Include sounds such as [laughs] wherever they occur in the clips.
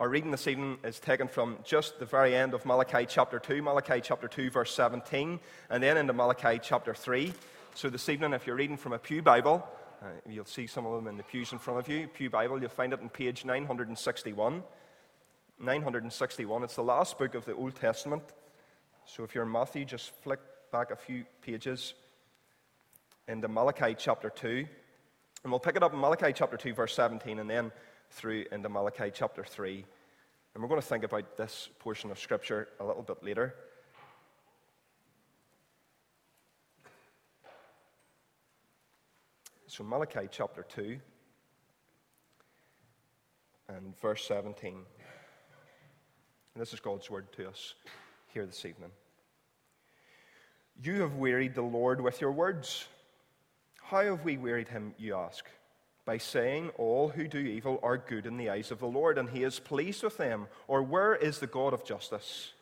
Our reading this evening is taken from just the very end of Malachi chapter 2, Malachi chapter 2, verse 17, and then into Malachi chapter 3. So this evening, if you're reading from a Pew Bible, uh, you'll see some of them in the pews in front of you. Pew Bible, you'll find it on page 961. 961, it's the last book of the Old Testament. So if you're in Matthew, just flick back a few pages into Malachi chapter 2. And we'll pick it up in Malachi chapter 2, verse 17, and then through into Malachi chapter 3. And we're going to think about this portion of Scripture a little bit later. So, Malachi chapter 2 and verse 17. And this is God's word to us here this evening. You have wearied the Lord with your words. How have we wearied him, you ask? By saying, All who do evil are good in the eyes of the Lord, and he is pleased with them. Or where is the God of justice?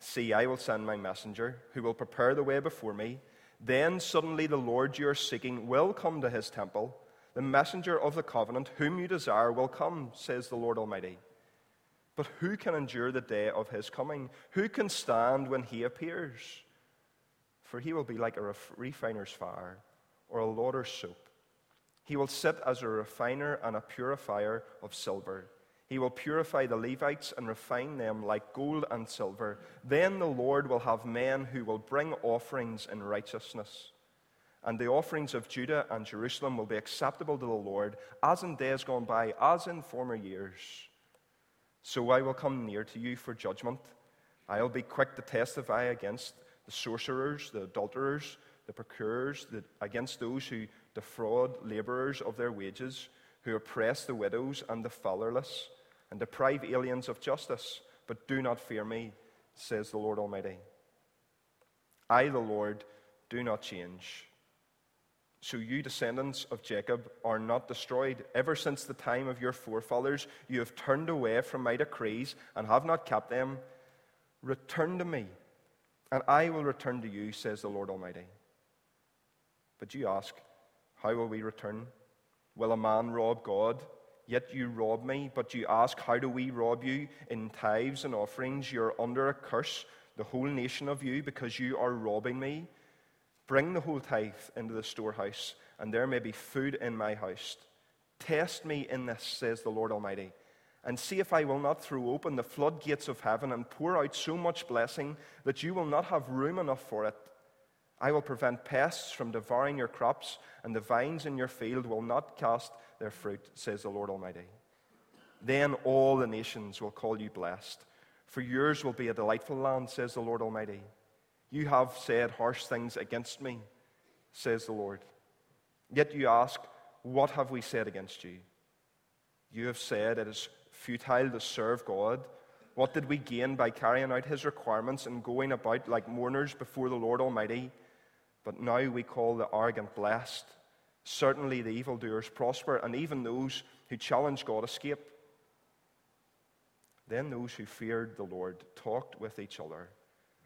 See, I will send my messenger, who will prepare the way before me. Then suddenly the Lord you are seeking will come to his temple. The messenger of the covenant, whom you desire, will come, says the Lord Almighty. But who can endure the day of his coming? Who can stand when he appears? For he will be like a refiner's fire or a lauder's soap. He will sit as a refiner and a purifier of silver. He will purify the Levites and refine them like gold and silver. Then the Lord will have men who will bring offerings in righteousness. And the offerings of Judah and Jerusalem will be acceptable to the Lord, as in days gone by, as in former years. So I will come near to you for judgment. I'll be quick to testify against the sorcerers, the adulterers, the procurers, the, against those who defraud laborers of their wages, who oppress the widows and the fatherless, and deprive aliens of justice. But do not fear me, says the Lord Almighty. I, the Lord, do not change. So you, descendants of Jacob, are not destroyed. Ever since the time of your forefathers, you have turned away from my decrees and have not kept them. Return to me and I will return to you, says the Lord Almighty. But you ask, How will we return? Will a man rob God? Yet you rob me. But you ask, How do we rob you? In tithes and offerings, you're under a curse, the whole nation of you, because you are robbing me. Bring the whole tithe into the storehouse, and there may be food in my house. Test me in this, says the Lord Almighty and see if I will not throw open the floodgates of heaven and pour out so much blessing that you will not have room enough for it. I will prevent pests from devouring your crops, and the vines in your field will not cast their fruit, says the Lord Almighty. Then all the nations will call you blessed, for yours will be a delightful land, says the Lord Almighty. You have said harsh things against me, says the Lord. Yet you ask, What have we said against you? You have said it is futile to serve God? What did we gain by carrying out his requirements and going about like mourners before the Lord Almighty? But now we call the arrogant blessed. Certainly the evildoers prosper, and even those who challenge God escape. Then those who feared the Lord talked with each other,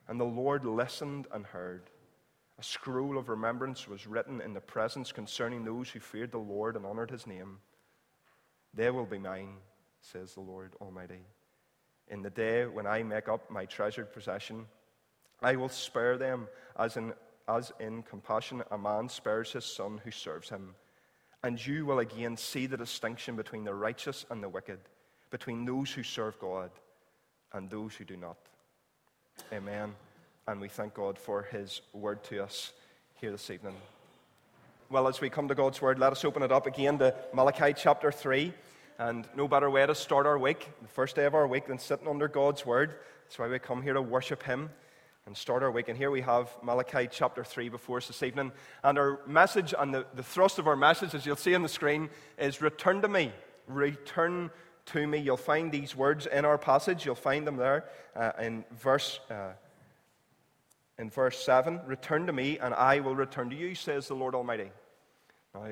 and the Lord listened and heard. A scroll of remembrance was written in the presence concerning those who feared the Lord and honored his name. They will be mine says the Lord Almighty. In the day when I make up my treasured possession, I will spare them as in, as in compassion a man spares his son who serves him. And you will again see the distinction between the righteous and the wicked, between those who serve God and those who do not. Amen. And we thank God for his word to us here this evening. Well, as we come to God's word, let us open it up again to Malachi chapter 3. And no better way to start our week, the first day of our week, than sitting under God's word. That's why we come here to worship Him and start our week. And here we have Malachi chapter 3 before us this evening. And our message and the, the thrust of our message, as you'll see on the screen, is Return to me. Return to me. You'll find these words in our passage. You'll find them there uh, in verse. Uh, in verse 7, return to me and I will return to you, says the Lord Almighty. Now,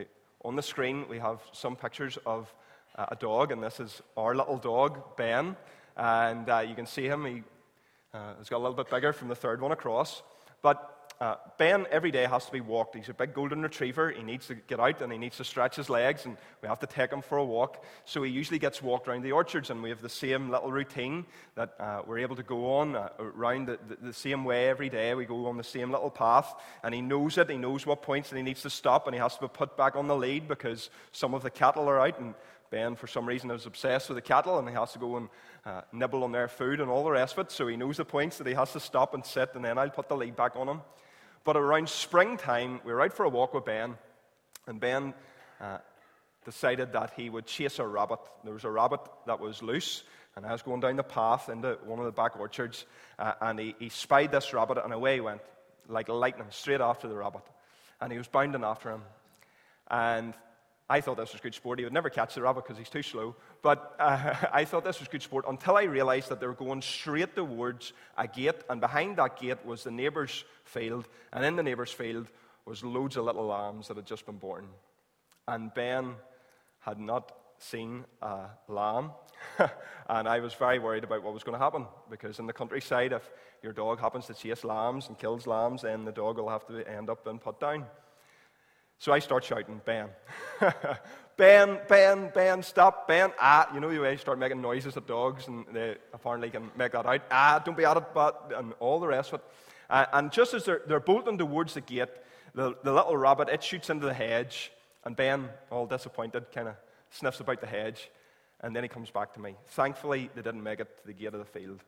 on the screen, we have some pictures of uh, a dog, and this is our little dog, Ben. And uh, you can see him. He uh, has got a little bit bigger from the third one across. But uh, Ben every day has to be walked. He's a big golden retriever. He needs to get out and he needs to stretch his legs, and we have to take him for a walk. So he usually gets walked around the orchards, and we have the same little routine that uh, we're able to go on uh, around the, the, the, same way every day. We go on the same little path, and he knows it. He knows what points that he needs to stop, and he has to be put back on the lead because some of the cattle are out, and Ben, for some reason, is obsessed with the cattle, and he has to go and uh, nibble on their food and all the rest of it. So he knows the points that he has to stop and sit, and then I'll put the lead back on him. But around springtime, we were out for a walk with Ben, and Ben uh, decided that he would chase a rabbit. There was a rabbit that was loose, and I was going down the path into one of the back orchards, uh, and he, he spied this rabbit, and away he went, like lightning, straight after the rabbit. And he was bounding after him. And I thought this was good sport. He would never catch the rabbit because he's too slow. But uh, [laughs] I thought this was good sport until I realized that they were going straight towards a gate, and behind that gate was the neighbour's field, and in the neighbour's field was loads of little lambs that had just been born. And Ben had not seen a lamb, [laughs] and I was very worried about what was going to happen because in the countryside, if your dog happens to chase lambs and kills lambs, then the dog will have to end up being put down. So I start shouting, Ben. ben, Ben, Ben, stop, Ben. Ah, you know the way you start making noises at dogs, and they apparently can make that out. Ah, don't be at it, but, and all the rest of it. Uh, and just as they're, they're bolting towards the gate, the, the little rabbit, it shoots into the hedge, and Ben, all disappointed, kind of sniffs about the hedge, and then he comes back to me. Thankfully, they didn't make it to the gate of the field.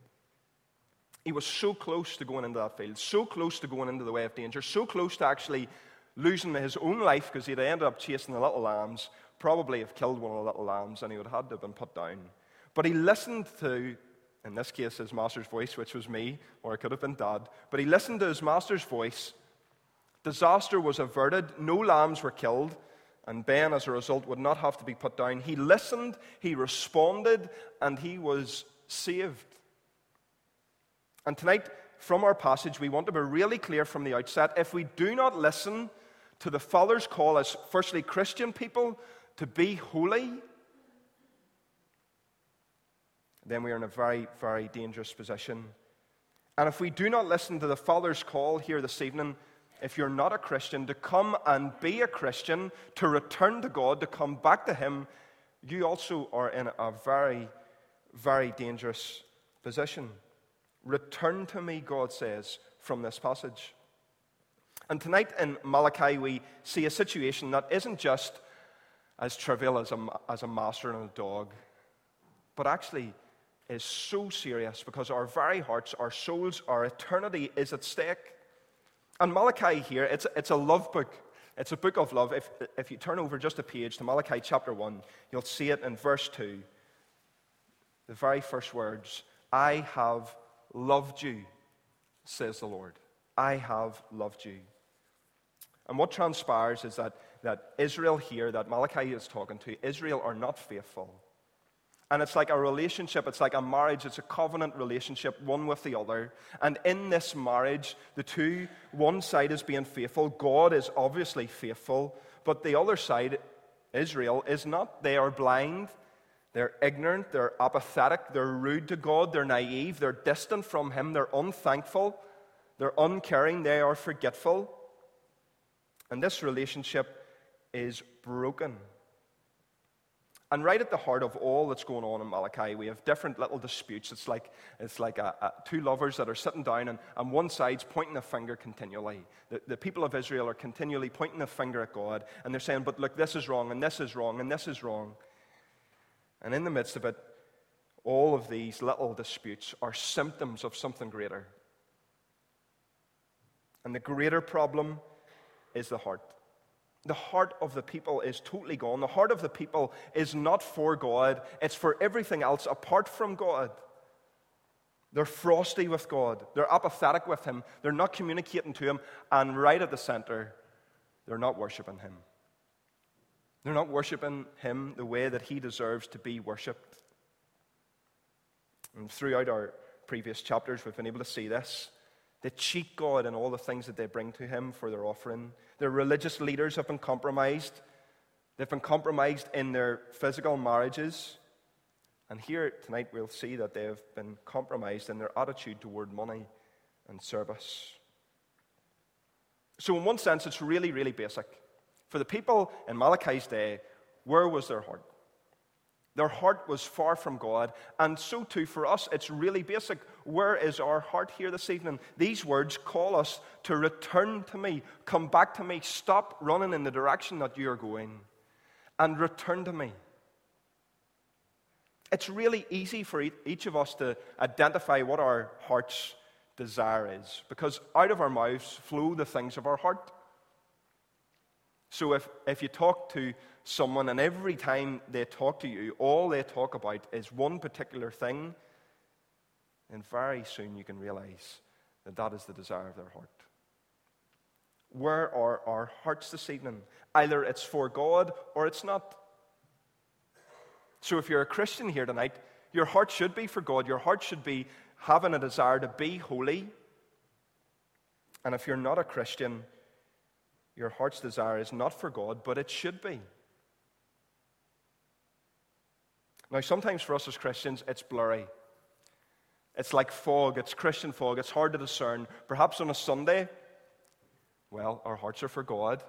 He was so close to going into that field, so close to going into the way of danger, so close to actually losing his own life because he'd ended up chasing the little lambs, probably have killed one of the little lambs, and he would have had to have been put down. But he listened to, in this case, his master's voice, which was me, or it could have been dad. But he listened to his master's voice. Disaster was averted, no lambs were killed, and Ben, as a result, would not have to be put down. He listened, he responded, and he was saved. And tonight, from our passage, we want to be really clear from the outset. If we do not listen to the Father's call as, firstly, Christian people to be holy, then we are in a very, very dangerous position. And if we do not listen to the Father's call here this evening, if you're not a Christian, to come and be a Christian, to return to God, to come back to Him, you also are in a very, very dangerous position. Return to me, God says from this passage. And tonight in Malachi, we see a situation that isn't just as trivial as a, as a master and a dog, but actually is so serious because our very hearts, our souls, our eternity is at stake. And Malachi here, it's, it's a love book. It's a book of love. If, if you turn over just a page to Malachi chapter 1, you'll see it in verse 2. The very first words I have loved you, says the Lord. I have loved you. And what transpires is that, that Israel here, that Malachi is talking to, Israel are not faithful. And it's like a relationship, it's like a marriage, it's a covenant relationship, one with the other. And in this marriage, the two, one side is being faithful, God is obviously faithful, but the other side, Israel, is not. They are blind, they're ignorant, they're apathetic, they're rude to God, they're naive, they're distant from Him, they're unthankful, they're uncaring, they are forgetful. And this relationship is broken. And right at the heart of all that's going on in Malachi, we have different little disputes. It's like, it's like a, a, two lovers that are sitting down, and, and one side's pointing a finger continually. The, the people of Israel are continually pointing a finger at God, and they're saying, But look, this is wrong, and this is wrong, and this is wrong. And in the midst of it, all of these little disputes are symptoms of something greater. And the greater problem is the heart. The heart of the people is totally gone. The heart of the people is not for God, it's for everything else apart from God. They're frosty with God, they're apathetic with Him, they're not communicating to Him, and right at the center, they're not worshiping Him. They're not worshiping Him the way that He deserves to be worshiped. And throughout our previous chapters, we've been able to see this. They cheat God in all the things that they bring to Him for their offering. Their religious leaders have been compromised. They've been compromised in their physical marriages. And here tonight we'll see that they have been compromised in their attitude toward money and service. So, in one sense, it's really, really basic. For the people in Malachi's day, where was their heart? Their heart was far from God, and so too for us, it's really basic. Where is our heart here this evening? These words call us to return to me, come back to me, stop running in the direction that you are going, and return to me. It's really easy for each of us to identify what our heart's desire is, because out of our mouths flow the things of our heart. So if, if you talk to someone and every time they talk to you, all they talk about is one particular thing, then very soon you can realize that that is the desire of their heart. Where are our hearts this evening? Either it's for God or it's not. So if you're a Christian here tonight, your heart should be for God. Your heart should be having a desire to be holy. And if you're not a Christian, your heart's desire is not for God, but it should be. Now, sometimes for us as Christians, it's blurry. It's like fog, it's Christian fog, it's hard to discern. Perhaps on a Sunday, well, our hearts are for God.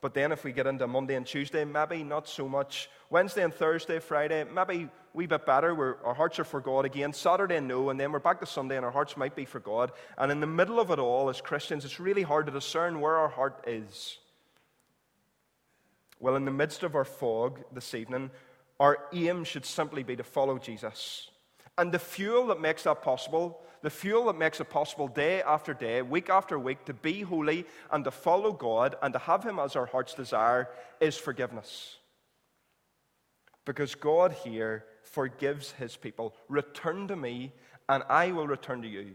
But then if we get into Monday and Tuesday, maybe not so much. Wednesday and Thursday, Friday, maybe a wee bit better. Where our hearts are for God again. Saturday, no. And then we're back to Sunday and our hearts might be for God. And in the middle of it all, as Christians, it's really hard to discern where our heart is. Well, in the midst of our fog this evening, our aim should simply be to follow Jesus. And the fuel that makes that possible, the fuel that makes it possible day after day, week after week, to be holy and to follow God and to have Him as our heart's desire is forgiveness. Because God here forgives His people. Return to me, and I will return to you.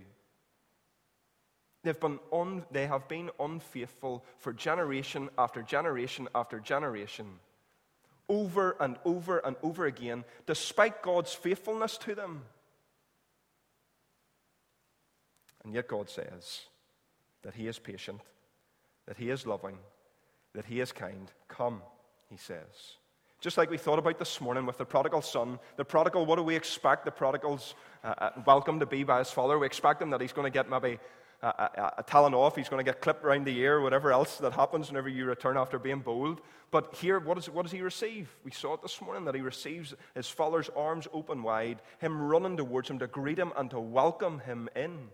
They've been un, they have been unfaithful for generation after generation after generation over and over and over again, despite God's faithfulness to them. And yet God says that He is patient, that He is loving, that He is kind. Come, He says. Just like we thought about this morning with the prodigal son, the prodigal, what do we expect the prodigal's uh, uh welcome to be by his father? We expect him that he's going to get maybe a, a, talon off, he's going to get clipped around the ear, whatever else that happens whenever you return after being bold. But here, what, is, what does he receive? We saw it this morning that he receives his father's arms open wide, him running towards him to greet him and to welcome him in.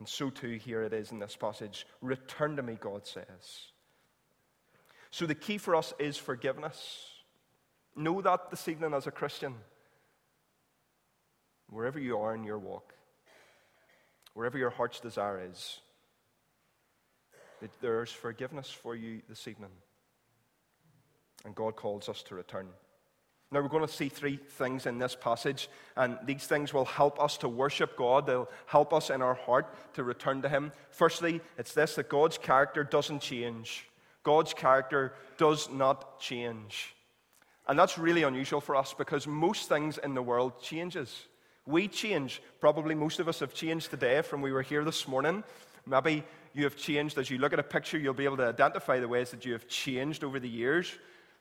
And so too, here it is in this passage Return to me, God says. So the key for us is forgiveness. Know that this evening as a Christian, wherever you are in your walk wherever your heart's desire is, that there's forgiveness for you this evening. And God calls us to return. Now, we're going to see three things in this passage, and these things will help us to worship God. They'll help us in our heart to return to Him. Firstly, it's this that God's character doesn't change. God's character does not change. And that's really unusual for us because most things in the world changes. We change. Probably most of us have changed today from we were here this morning. Maybe you have changed. As you look at a picture, you'll be able to identify the ways that you have changed over the years.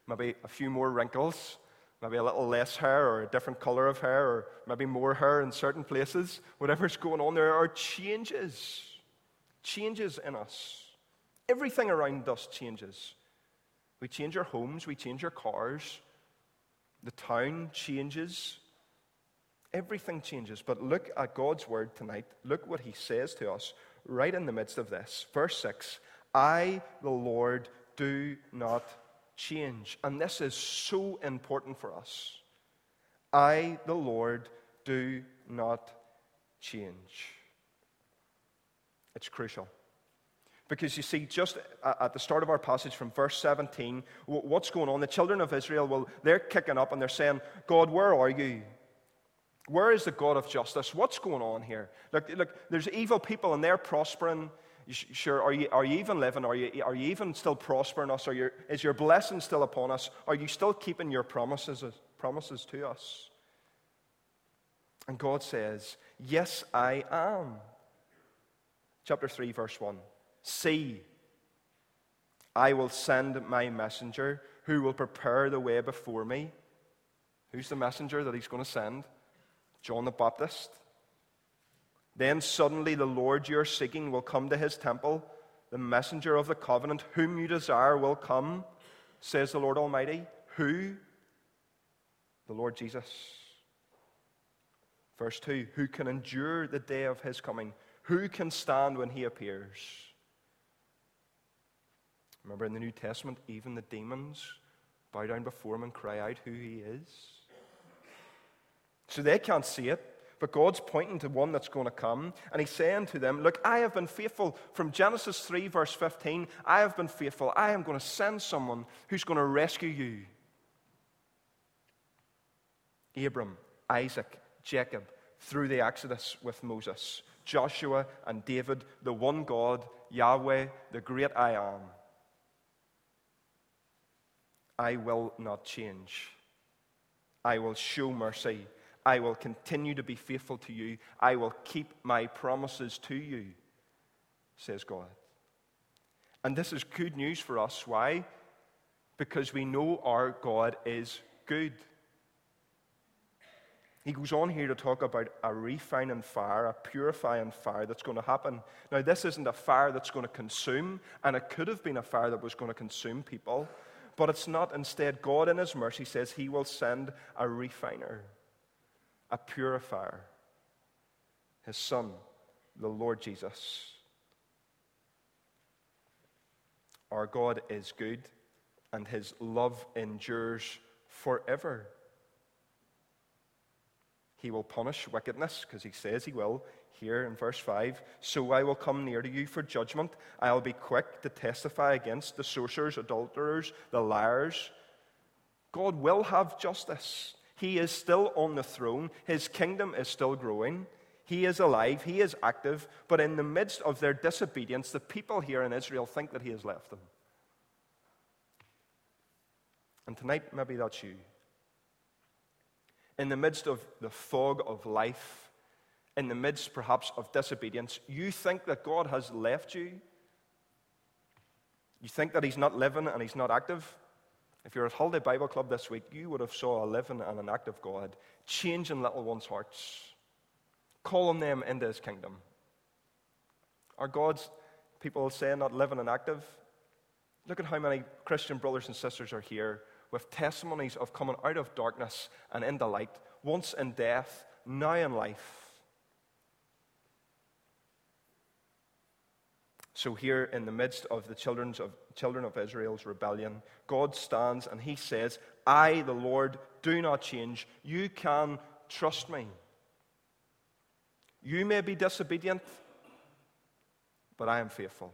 Maybe a few more wrinkles, maybe a little less hair or a different color of hair, or maybe more hair in certain places. Whatever's going on, there are changes. Changes in us. Everything around us changes. We change our homes, we change our cars, the town changes. Everything changes. But look at God's word tonight. Look what he says to us right in the midst of this. Verse 6 I, the Lord, do not change. And this is so important for us. I, the Lord, do not change. It's crucial. Because you see, just at the start of our passage from verse 17, what's going on? The children of Israel, well, they're kicking up and they're saying, God, where are you? Where is the God of justice? What's going on here? Look, look there's evil people and they're prospering. Sure, are you, are you even living? Are you, are you even still prospering us? Are you, is your blessing still upon us? Are you still keeping your promises, promises to us? And God says, Yes, I am. Chapter 3, verse 1. See, I will send my messenger who will prepare the way before me. Who's the messenger that he's going to send? John the Baptist. Then suddenly the Lord you are seeking will come to his temple. The messenger of the covenant, whom you desire, will come, says the Lord Almighty. Who? The Lord Jesus. Verse 2 Who can endure the day of his coming? Who can stand when he appears? Remember in the New Testament, even the demons bow down before him and cry out who he is. So they can't see it, but God's pointing to one that's going to come, and He's saying to them, Look, I have been faithful. From Genesis 3, verse 15, I have been faithful. I am going to send someone who's going to rescue you. Abram, Isaac, Jacob, through the Exodus with Moses, Joshua and David, the one God, Yahweh, the great I am. I will not change. I will show mercy. I will continue to be faithful to you. I will keep my promises to you, says God. And this is good news for us. Why? Because we know our God is good. He goes on here to talk about a refining fire, a purifying fire that's going to happen. Now, this isn't a fire that's going to consume, and it could have been a fire that was going to consume people, but it's not. Instead, God, in His mercy, says He will send a refiner, a purifier, His Son, the Lord Jesus. Our God is good, and His love endures forever. He will punish wickedness, because he says he will here in verse 5. So I will come near to you for judgment. I'll be quick to testify against the sorcerers, adulterers, the liars. God will have justice. He is still on the throne, his kingdom is still growing. He is alive, he is active, but in the midst of their disobedience, the people here in Israel think that he has left them. And tonight, maybe that's you in the midst of the fog of life, in the midst perhaps of disobedience, you think that God has left you. You think that He's not living and He's not active. If you're at Holiday Bible Club this week, you would have saw a living and an active God changing little ones' hearts, calling them into His kingdom. Are God's people saying not living and active? Look at how many Christian brothers and sisters are here with testimonies of coming out of darkness and into light, once in death, now in life. So, here in the midst of the children of, children of Israel's rebellion, God stands and he says, I, the Lord, do not change. You can trust me. You may be disobedient, but I am faithful.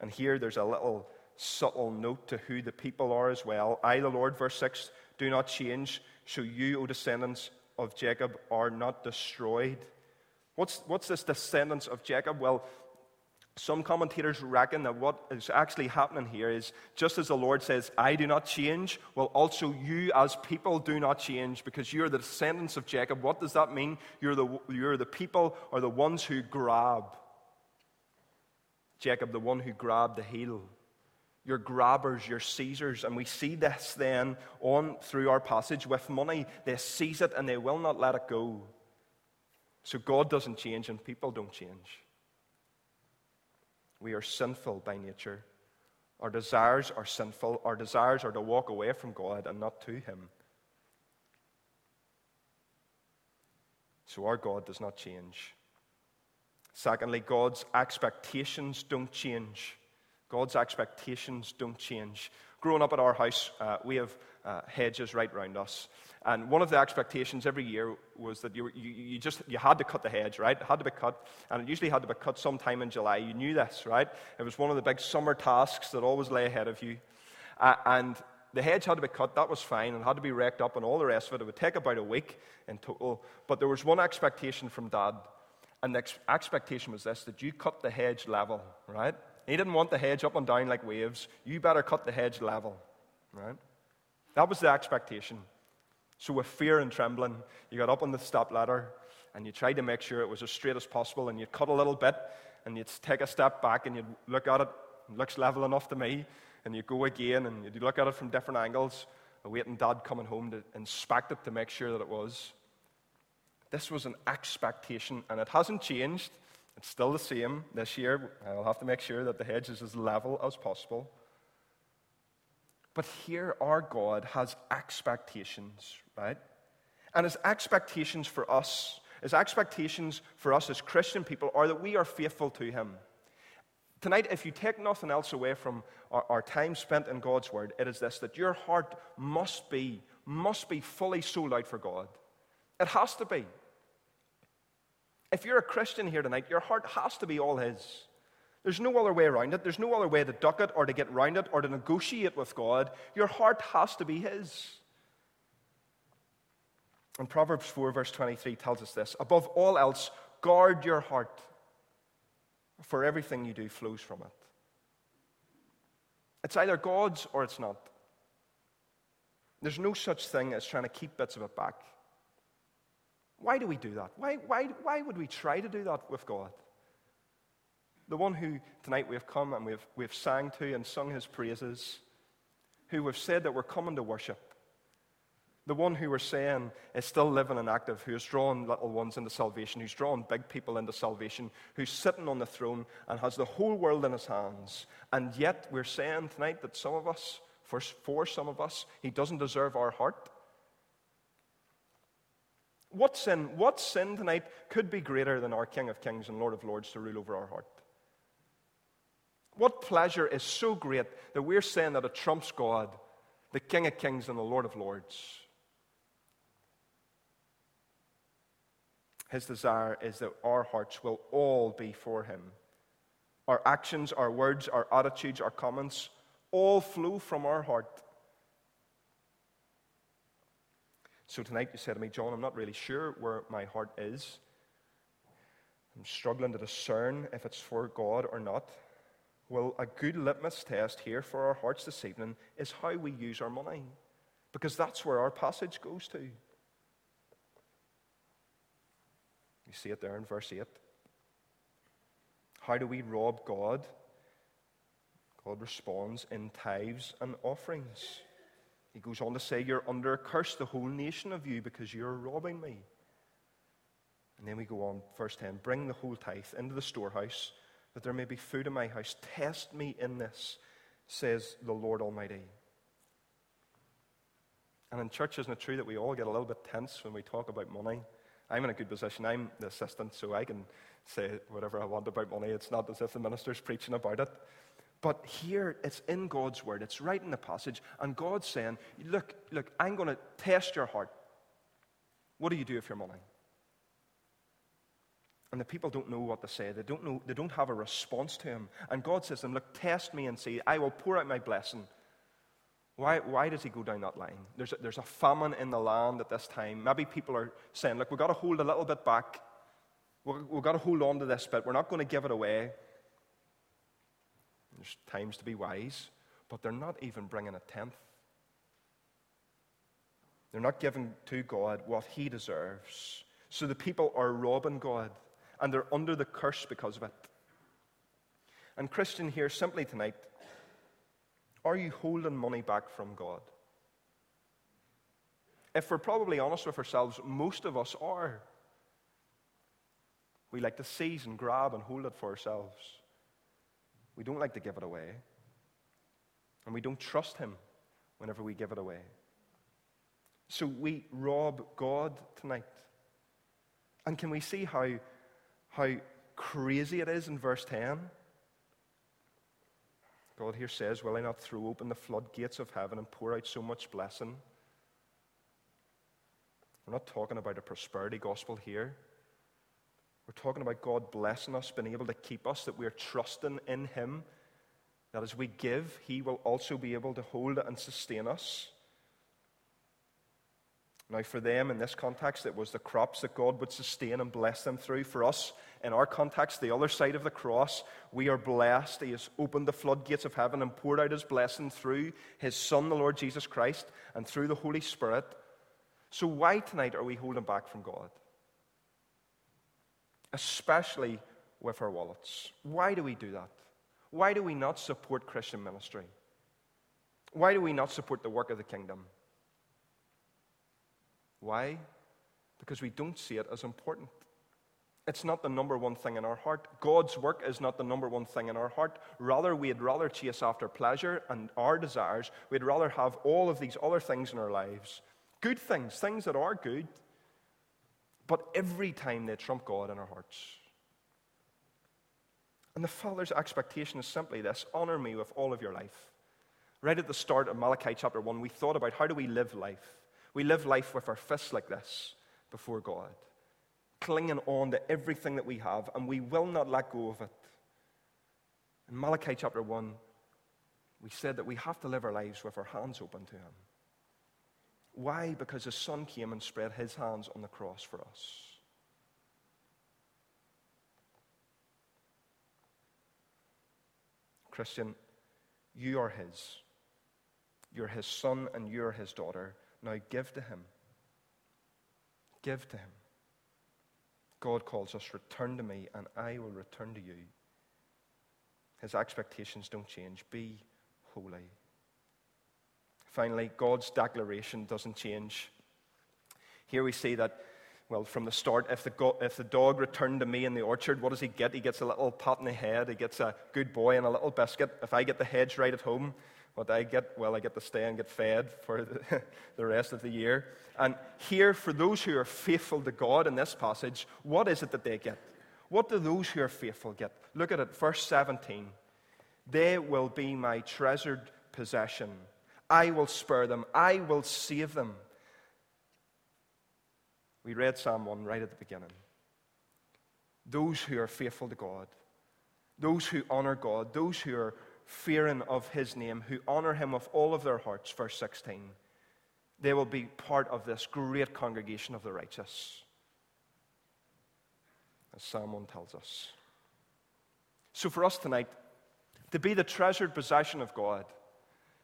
And here there's a little subtle note to who the people are as well. I, the Lord, verse 6, do not change, so you, O descendants of Jacob, are not destroyed. What's, what's this descendants of Jacob? Well, some commentators reckon that what is actually happening here is just as the Lord says, I do not change, well, also you as people do not change because you're the descendants of Jacob. What does that mean? You're the, you're the people or the ones who grab. Jacob, the one who grabbed the heel. Your grabbers, your seizers. And we see this then on through our passage with money. They seize it and they will not let it go. So God doesn't change and people don't change. We are sinful by nature. Our desires are sinful. Our desires are to walk away from God and not to Him. So our God does not change. Secondly, God's expectations don't change. God's expectations don't change. Growing up at our house, uh, we have uh, hedges right round us. And one of the expectations every year was that you, you, you, just you had to cut the hedge, right? It had to be cut, and it usually had to be cut sometime in July. You knew this, right? It was one of the big summer tasks that always lay ahead of you. Uh, and the hedge had to be cut, that was fine, and had to be raked up, and all the rest of it. It would take about a week in total. But there was one expectation from Dad and the ex- expectation was this that you cut the hedge level, right? He didn't want the hedge up and down like waves. You better cut the hedge level, right? That was the expectation. So, with fear and trembling, you got up on the step ladder and you tried to make sure it was as straight as possible, and you'd cut a little bit and you'd take a step back and you'd look at it, it looks level enough to me, and you go again and you'd look at it from different angles, awaiting dad coming home to inspect it to make sure that it was. This was an expectation, and it hasn't changed. It's still the same this year. I'll have to make sure that the hedge is as level as possible. But here, our God has expectations, right? And his expectations for us, his expectations for us as Christian people, are that we are faithful to him. Tonight, if you take nothing else away from our, our, time spent in God's Word, it is this that your heart must be, must be fully sold out for God. It has to be. If you're a Christian here tonight, your heart has to be all His. There's no other way around it. There's no other way to duck it or to get round it or to negotiate with God. Your heart has to be His. And Proverbs 4, verse 23 tells us this Above all else, guard your heart for everything you do flows from it. It's either God's or it's not. There's no such thing as trying to keep bits of it back. Why do we do that? Why, why, why would we try to do that with God? The one who tonight we have come and we've, we've sang to and sung his praises, who we've said that we're coming to worship, the one who we're saying is still living and active, who has drawn little ones into salvation, who's drawn big people into salvation, who's sitting on the throne and has the whole world in his hands. And yet we're saying tonight that some of us, for, for some of us, he doesn't deserve our heart. What sin, what sin tonight could be greater than our King of Kings and Lord of Lords to rule over our heart? What pleasure is so great that we're saying that it trumps God, the King of Kings and the Lord of Lords? His desire is that our hearts will all be for Him. Our actions, our words, our attitudes, our comments all flow from our heart. So tonight you said to me, John, I'm not really sure where my heart is. I'm struggling to discern if it's for God or not. Well, a good litmus test here for our hearts this evening is how we use our money, because that's where our passage goes to. You see it there in verse 8. How do we rob God? God responds in tithes and offerings. He goes on to say, You're under a curse, the whole nation of you, because you're robbing me. And then we go on, verse 10 Bring the whole tithe into the storehouse, that there may be food in my house. Test me in this, says the Lord Almighty. And in church, isn't it true that we all get a little bit tense when we talk about money? I'm in a good position. I'm the assistant, so I can say whatever I want about money. It's not as if the minister's preaching about it. But here, it's in God's word. It's right in the passage. And God's saying, Look, look, I'm going to test your heart. What do you do with your money? And the people don't know what to say. They don't, know, they don't have a response to him. And God says to them, Look, test me and see. I will pour out my blessing. Why, why does he go down that line? There's a, there's a famine in the land at this time. Maybe people are saying, look, we've got to hold a little bit back. We've, we've got to hold on to this bit. We're not going to give it away. There's times to be wise, but they're not even bringing a tenth. They're not giving to God what he deserves. So the people are robbing God, and they're under the curse because of it. And Christian here, simply tonight, are you holding money back from God? If we're probably honest with ourselves, most of us are. We like to seize and grab and hold it for ourselves. We don't like to give it away. And we don't trust Him whenever we give it away. So we rob God tonight. And can we see how, how crazy it is in verse 10? God here says, Will I not throw open the floodgates of heaven and pour out so much blessing? We're not talking about a prosperity gospel here. We're talking about God blessing us, being able to keep us, that we're trusting in Him, that as we give, He will also be able to hold and sustain us. Now, for them in this context, it was the crops that God would sustain and bless them through. For us, in our context, the other side of the cross, we are blessed. He has opened the floodgates of heaven and poured out his blessing through his Son, the Lord Jesus Christ, and through the Holy Spirit. So, why tonight are we holding back from God? Especially with our wallets. Why do we do that? Why do we not support Christian ministry? Why do we not support the work of the kingdom? Why? because we don't see it as important. It's not the number one thing in our heart. God's work is not the number one thing in our heart. Rather, we'd rather chase after pleasure and our desires. We'd rather have all of these other things in our lives good things, things that are good, but every time they trump God in our hearts. And the Father's expectation is simply this honor me with all of your life. Right at the start of Malachi chapter 1, we thought about how do we live life? We live life with our fists like this before God clinging on to everything that we have, and we will not let go of it. In Malachi chapter 1, we said that we have to live our lives with our hands open to Him. Why? Because His Son came and spread His hands on the cross for us. Christian, you are His. You're His son and you're His daughter. Now give to Him. Give to Him. God calls us, Return to me, and I will return to you. His expectations don't change. Be holy. Finally, God's declaration doesn't change. Here we see that, well, from the start, if the, go- if the dog returned to me in the orchard, what does he get? He gets a little pat in the head, he gets a good boy and a little biscuit. If I get the hedge right at home, what I get, well, I get to stay and get fed for the, [laughs] the rest of the year. And here, for those who are faithful to God in this passage, what is it that they get? What do those who are faithful get? Look at it, verse 17. They will be my treasured possession. I will spare them, I will save them. We read Psalm 1 right at the beginning. Those who are faithful to God, those who honor God, those who are fearing of his name, who honor him with all of their hearts, verse 16, they will be part of this great congregation of the righteous. As Psalm 1 tells us. So, for us tonight, to be the treasured possession of God,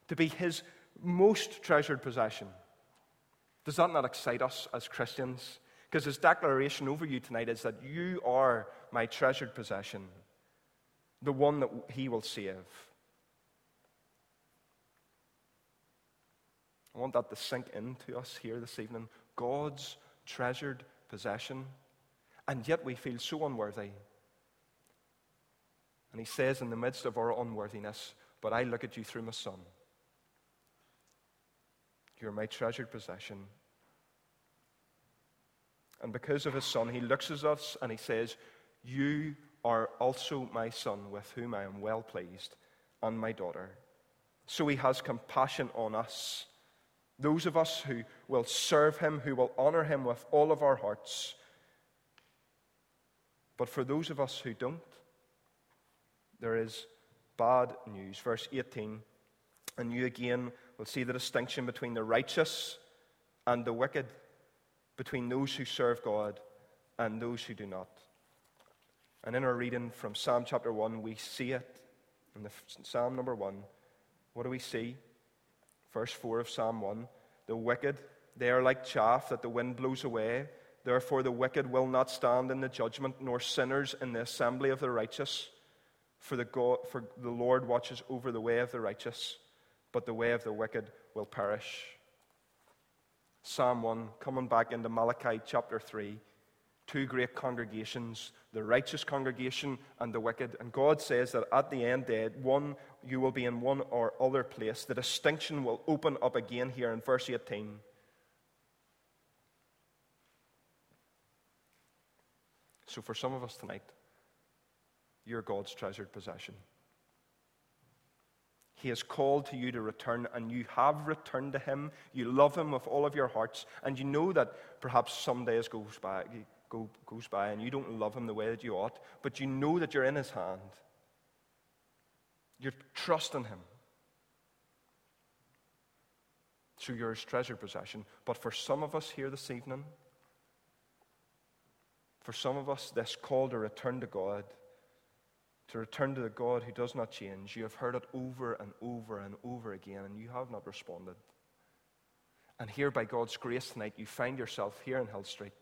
to be his most treasured possession, does that not excite us as Christians? Because his declaration over you tonight is that you are my treasured possession, the one that he will save. I want that to sink into us here this evening. God's treasured possession. And yet we feel so unworthy. And he says, in the midst of our unworthiness, But I look at you through my Son. You're my treasured possession. And because of his Son, he looks at us and he says, You are also my Son, with whom I am well pleased, and my daughter. So he has compassion on us those of us who will serve him, who will honor him with all of our hearts. But for those of us who don't, there is bad news. Verse 18, and you again will see the distinction between the righteous and the wicked, between those who serve God and those who do not. And in our reading from Psalm chapter 1, we see it. In the Psalm number 1, what do we see? Verse 4 of Psalm 1 The wicked, they are like chaff that the wind blows away. Therefore, the wicked will not stand in the judgment, nor sinners in the assembly of the righteous. For the, God, for the Lord watches over the way of the righteous, but the way of the wicked will perish. Psalm 1, coming back into Malachi chapter 3 two great congregations, the righteous congregation and the wicked. And God says that at the end day, one you will be in one or other place. The distinction will open up again here in verse 18. So for some of us tonight, you're God's treasured possession. He has called to you to return, and you have returned to Him. You love Him with all of your hearts, and you know that perhaps some days goes by, go, goes by and you don't love him the way that you ought, but you know that you're in his hand. You're trusting him. So you're his treasured possession. But for some of us here this evening, for some of us, this call to return to God, to return to the God who does not change, you have heard it over and over and over again, and you have not responded. And here, by God's grace tonight, you find yourself here in Hill Street.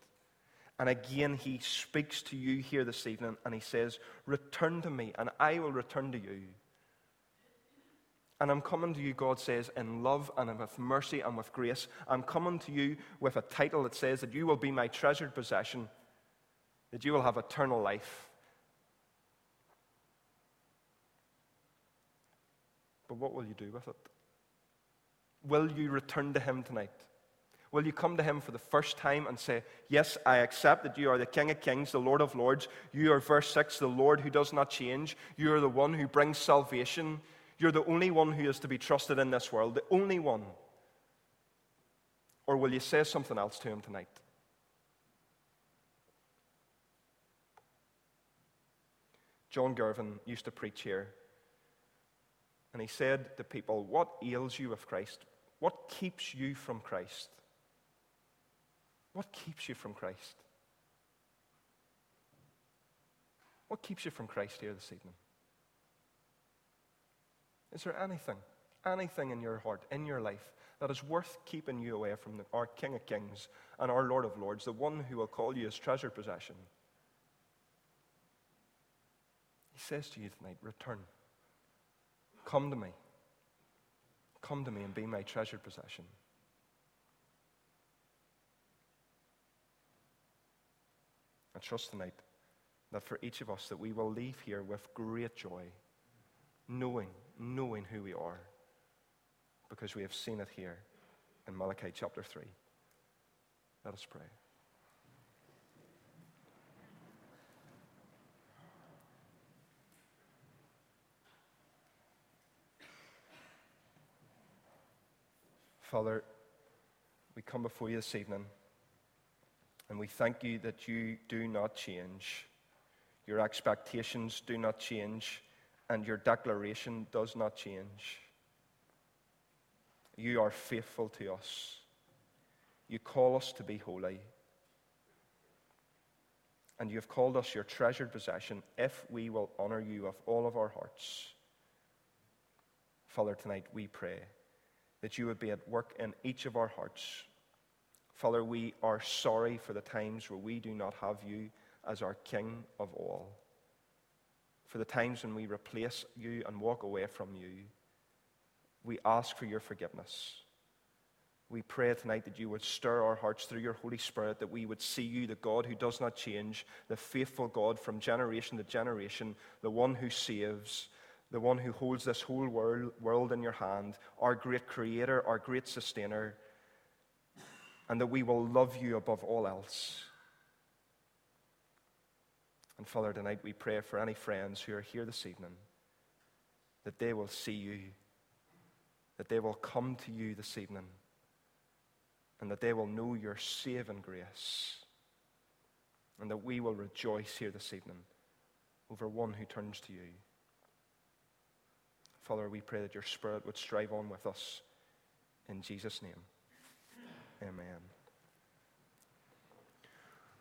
And again, he speaks to you here this evening and he says, Return to me, and I will return to you. And I'm coming to you, God says, in love and with mercy and with grace. I'm coming to you with a title that says that you will be my treasured possession, that you will have eternal life. But what will you do with it? Will you return to Him tonight? Will you come to Him for the first time and say, Yes, I accept that you are the King of Kings, the Lord of Lords. You are, verse 6, the Lord who does not change. You are the one who brings salvation. You're the only one who is to be trusted in this world, the only one. Or will you say something else to Him tonight? John Gervin used to preach here. And he said to people, What ails you with Christ? What keeps you from Christ? What keeps you from Christ? What keeps you from Christ here this evening? Is there anything, anything in your heart, in your life, that is worth keeping you away from the, our King of Kings and our Lord of Lords, the one who will call you his treasured possession? He says to you tonight, Return. Come to me. Come to me and be my treasured possession. Trust tonight that for each of us that we will leave here with great joy, knowing, knowing who we are, because we have seen it here in Malachi chapter 3. Let us pray. Father, we come before you this evening. And we thank you that you do not change. Your expectations do not change, and your declaration does not change. You are faithful to us. You call us to be holy. And you have called us your treasured possession if we will honor you with all of our hearts. Father, tonight we pray that you would be at work in each of our hearts Father, we are sorry for the times where we do not have you as our King of all. For the times when we replace you and walk away from you, we ask for your forgiveness. We pray tonight that you would stir our hearts through your Holy Spirit, that we would see you, the God who does not change, the faithful God from generation to generation, the one who saves, the one who holds this whole world, world in your hand, our great creator, our great sustainer and that we will love you above all else. And Father, tonight we pray for any friends who are here this evening that they will see you, that they will come to you this evening, and that they will know your saving grace, and that we will rejoice here this evening over one who turns to you. Father, we pray that your Spirit would strive on with us in Jesus' name. Amen.